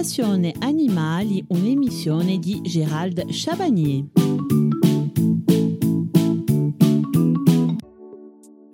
Passione Animali, un'emissione di Gérald Chabagnier.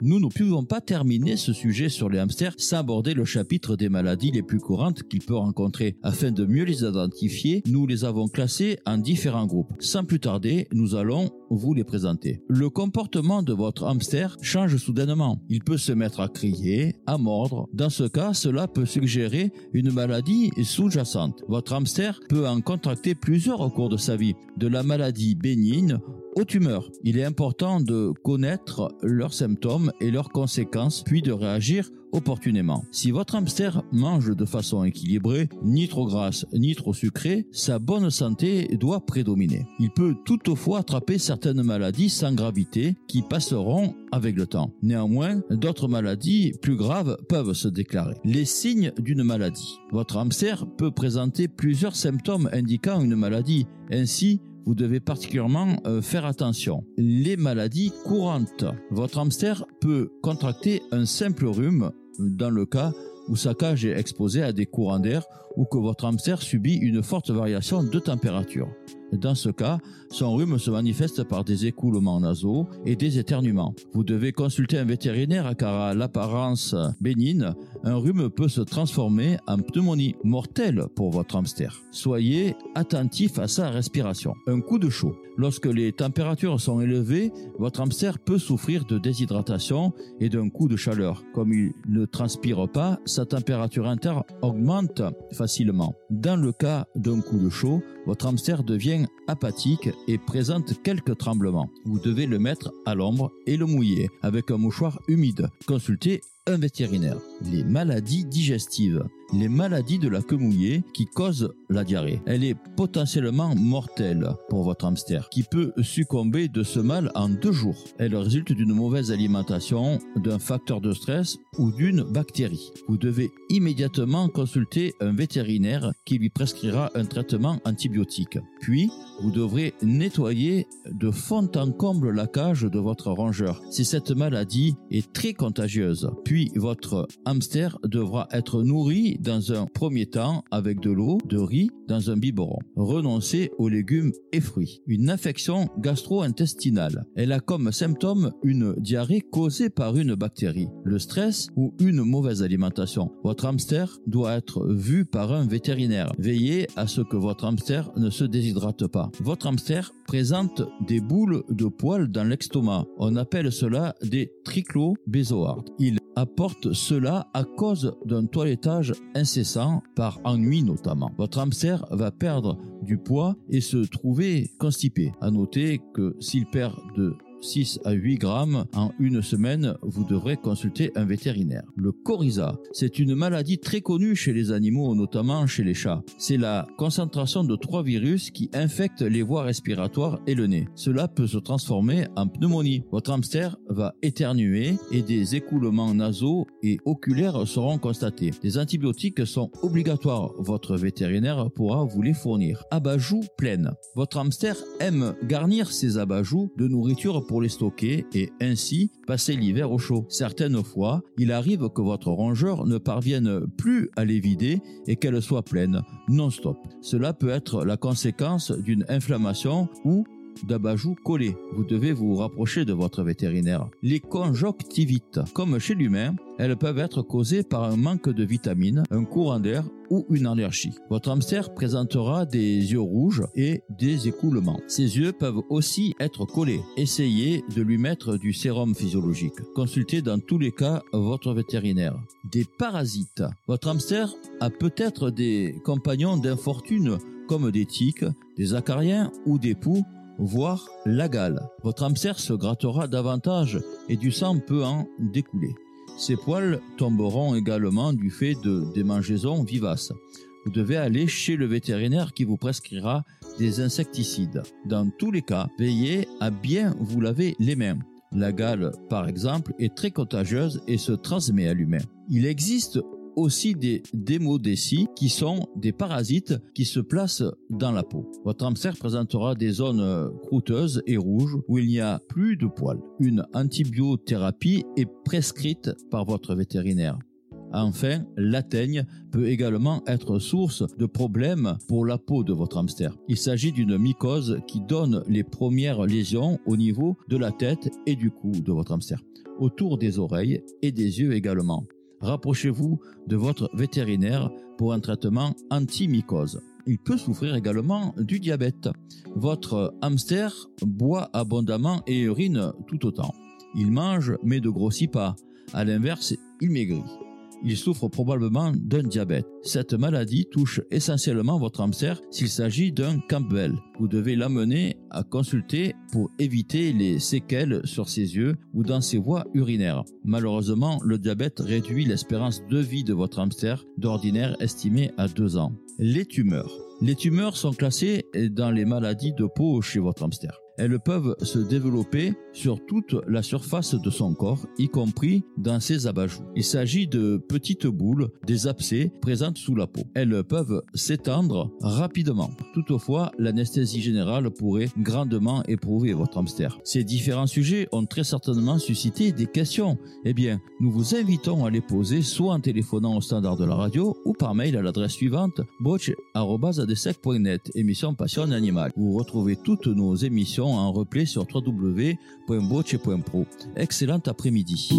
Nous ne pouvons pas terminer ce sujet sur les hamsters sans aborder le chapitre des maladies les plus courantes qu'il peut rencontrer. Afin de mieux les identifier, nous les avons classés en différents groupes. Sans plus tarder, nous allons vous les présenter. Le comportement de votre hamster change soudainement. Il peut se mettre à crier, à mordre. Dans ce cas, cela peut suggérer une maladie sous-jacente. Votre hamster peut en contracter plusieurs au cours de sa vie, de la maladie bénigne aux tumeurs. Il est important de connaître leurs symptômes et leurs conséquences, puis de réagir opportunément. Si votre hamster mange de façon équilibrée, ni trop grasse ni trop sucrée, sa bonne santé doit prédominer. Il peut toutefois attraper certaines maladies sans gravité qui passeront avec le temps. Néanmoins, d'autres maladies plus graves peuvent se déclarer. Les signes d'une maladie. Votre hamster peut présenter plusieurs symptômes indiquant une maladie. Ainsi, vous devez particulièrement euh, faire attention. Les maladies courantes. Votre hamster peut contracter un simple rhume dans le cas où sa cage est exposée à des courants d'air ou que votre hamster subit une forte variation de température. Dans ce cas, son rhume se manifeste par des écoulements nasaux et des éternuements. Vous devez consulter un vétérinaire car à l'apparence bénigne, un rhume peut se transformer en pneumonie mortelle pour votre hamster. Soyez attentif à sa respiration. Un coup de chaud. Lorsque les températures sont élevées, votre hamster peut souffrir de déshydratation et d'un coup de chaleur. Comme il ne transpire pas, sa température interne augmente facilement. Dans le cas d'un coup de chaud, votre hamster devient apathique et présente quelques tremblements. Vous devez le mettre à l'ombre et le mouiller avec un mouchoir humide. Consultez un vétérinaire. Les maladies digestives. Les maladies de la queue mouillée qui causent la diarrhée. Elle est potentiellement mortelle pour votre hamster qui peut succomber de ce mal en deux jours. Elle résulte d'une mauvaise alimentation, d'un facteur de stress ou d'une bactérie. Vous devez immédiatement consulter un vétérinaire qui lui prescrira un traitement antibiotique. Puis, vous devrez nettoyer de fond en comble la cage de votre rongeur si cette maladie est très contagieuse. Puis, votre hamster devra être nourri dans un premier temps avec de l'eau, de riz dans un biberon. Renoncez aux légumes et fruits. Une infection gastro-intestinale. Elle a comme symptôme une diarrhée causée par une bactérie, le stress ou une mauvaise alimentation. Votre hamster doit être vu par un vétérinaire. Veillez à ce que votre hamster ne se déshydrate pas. Votre hamster présente des boules de poils dans l'estomac. On appelle cela des trichlobezoards. Il apporte cela à cause d'un toilettage incessant par ennui notamment. Votre hamster va perdre du poids et se trouver constipé. À noter que s'il perd de 6 à 8 grammes en une semaine, vous devrez consulter un vétérinaire. Le coryza, c'est une maladie très connue chez les animaux, notamment chez les chats. C'est la concentration de trois virus qui infectent les voies respiratoires et le nez. Cela peut se transformer en pneumonie. Votre hamster va éternuer et des écoulements nasaux et oculaires seront constatés. Des antibiotiques sont obligatoires. Votre vétérinaire pourra vous les fournir. Abajoux pleine. Votre hamster aime garnir ses abajoux de nourriture pour les stocker et ainsi passer l'hiver au chaud. Certaines fois, il arrive que votre rongeur ne parvienne plus à les vider et qu'elle soit pleine non-stop. Cela peut être la conséquence d'une inflammation ou d'abajou collé. Vous devez vous rapprocher de votre vétérinaire. Les conjonctivites, comme chez l'humain, elles peuvent être causées par un manque de vitamines, un courant d'air ou une allergie. Votre hamster présentera des yeux rouges et des écoulements. Ses yeux peuvent aussi être collés. Essayez de lui mettre du sérum physiologique. Consultez dans tous les cas votre vétérinaire. Des parasites. Votre hamster a peut-être des compagnons d'infortune comme des tiques, des acariens ou des poux voire la gale. Votre hamster se grattera davantage et du sang peut en découler. Ses poils tomberont également du fait de démangeaisons vivaces. Vous devez aller chez le vétérinaire qui vous prescrira des insecticides. Dans tous les cas, veillez à bien vous laver les mains. La gale, par exemple, est très contagieuse et se transmet à l'humain. Il existe aussi des démodécies qui sont des parasites qui se placent dans la peau. Votre hamster présentera des zones euh, croûteuses et rouges où il n'y a plus de poils. Une antibiothérapie est prescrite par votre vétérinaire. Enfin, la teigne peut également être source de problèmes pour la peau de votre hamster. Il s'agit d'une mycose qui donne les premières lésions au niveau de la tête et du cou de votre hamster, autour des oreilles et des yeux également. Rapprochez-vous de votre vétérinaire pour un traitement anti-mycose. Il peut souffrir également du diabète. Votre hamster boit abondamment et urine tout autant. Il mange mais ne grossit pas. À l'inverse, il maigrit il souffre probablement d'un diabète. Cette maladie touche essentiellement votre hamster s'il s'agit d'un Campbell. Vous devez l'amener à consulter pour éviter les séquelles sur ses yeux ou dans ses voies urinaires. Malheureusement, le diabète réduit l'espérance de vie de votre hamster d'ordinaire estimée à 2 ans. Les tumeurs. Les tumeurs sont classées dans les maladies de peau chez votre hamster elles peuvent se développer sur toute la surface de son corps, y compris dans ses abajoues. Il s'agit de petites boules, des abcès présentes sous la peau. Elles peuvent s'étendre rapidement. Toutefois, l'anesthésie générale pourrait grandement éprouver votre hamster. Ces différents sujets ont très certainement suscité des questions. Eh bien, nous vous invitons à les poser soit en téléphonant au standard de la radio ou par mail à l'adresse suivante broche.net émission Passion Animale. Vous retrouvez toutes nos émissions en replay sur www.boche.pro. Excellent après-midi.